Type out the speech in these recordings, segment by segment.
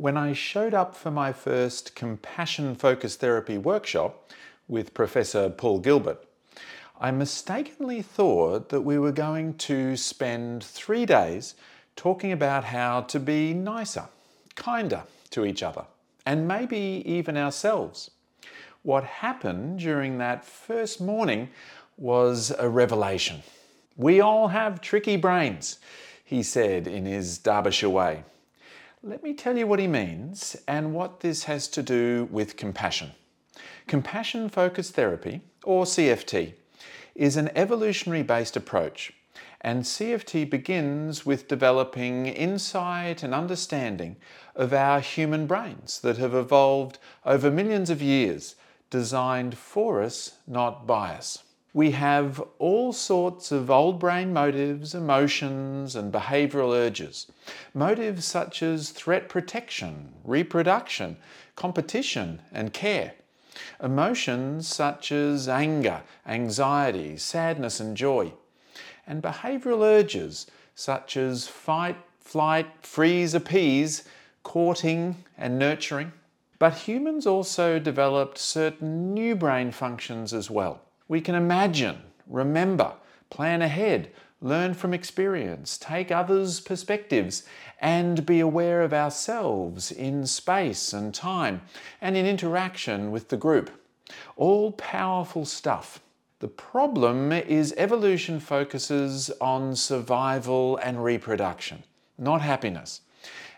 When I showed up for my first compassion focused therapy workshop with Professor Paul Gilbert, I mistakenly thought that we were going to spend three days talking about how to be nicer, kinder to each other, and maybe even ourselves. What happened during that first morning was a revelation. We all have tricky brains, he said in his Derbyshire way. Let me tell you what he means and what this has to do with compassion. Compassion focused therapy, or CFT, is an evolutionary based approach, and CFT begins with developing insight and understanding of our human brains that have evolved over millions of years, designed for us, not by us we have all sorts of old brain motives, emotions, and behavioral urges. Motives such as threat protection, reproduction, competition, and care. Emotions such as anger, anxiety, sadness, and joy. And behavioral urges such as fight, flight, freeze, appease, courting, and nurturing. But humans also developed certain new brain functions as well we can imagine, remember, plan ahead, learn from experience, take others' perspectives, and be aware of ourselves in space and time and in interaction with the group. All powerful stuff. The problem is evolution focuses on survival and reproduction, not happiness.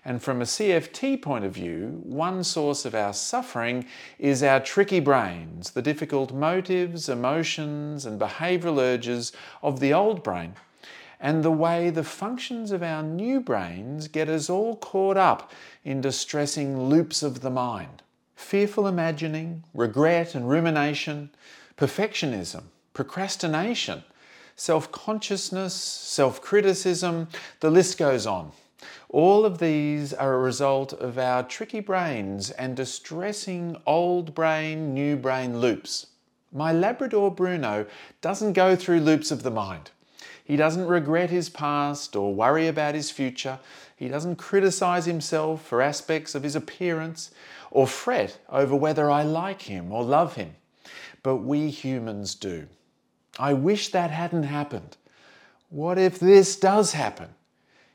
And from a CFT point of view, one source of our suffering is our tricky brains, the difficult motives, emotions, and behavioural urges of the old brain, and the way the functions of our new brains get us all caught up in distressing loops of the mind. Fearful imagining, regret and rumination, perfectionism, procrastination, self consciousness, self criticism, the list goes on. All of these are a result of our tricky brains and distressing old brain, new brain loops. My Labrador Bruno doesn't go through loops of the mind. He doesn't regret his past or worry about his future. He doesn't criticize himself for aspects of his appearance or fret over whether I like him or love him. But we humans do. I wish that hadn't happened. What if this does happen?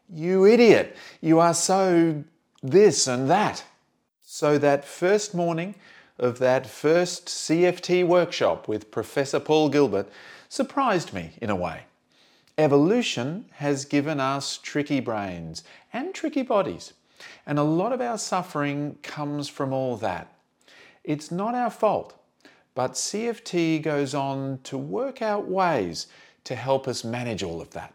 You idiot, you are so this and that. So, that first morning of that first CFT workshop with Professor Paul Gilbert surprised me in a way. Evolution has given us tricky brains and tricky bodies, and a lot of our suffering comes from all that. It's not our fault, but CFT goes on to work out ways to help us manage all of that.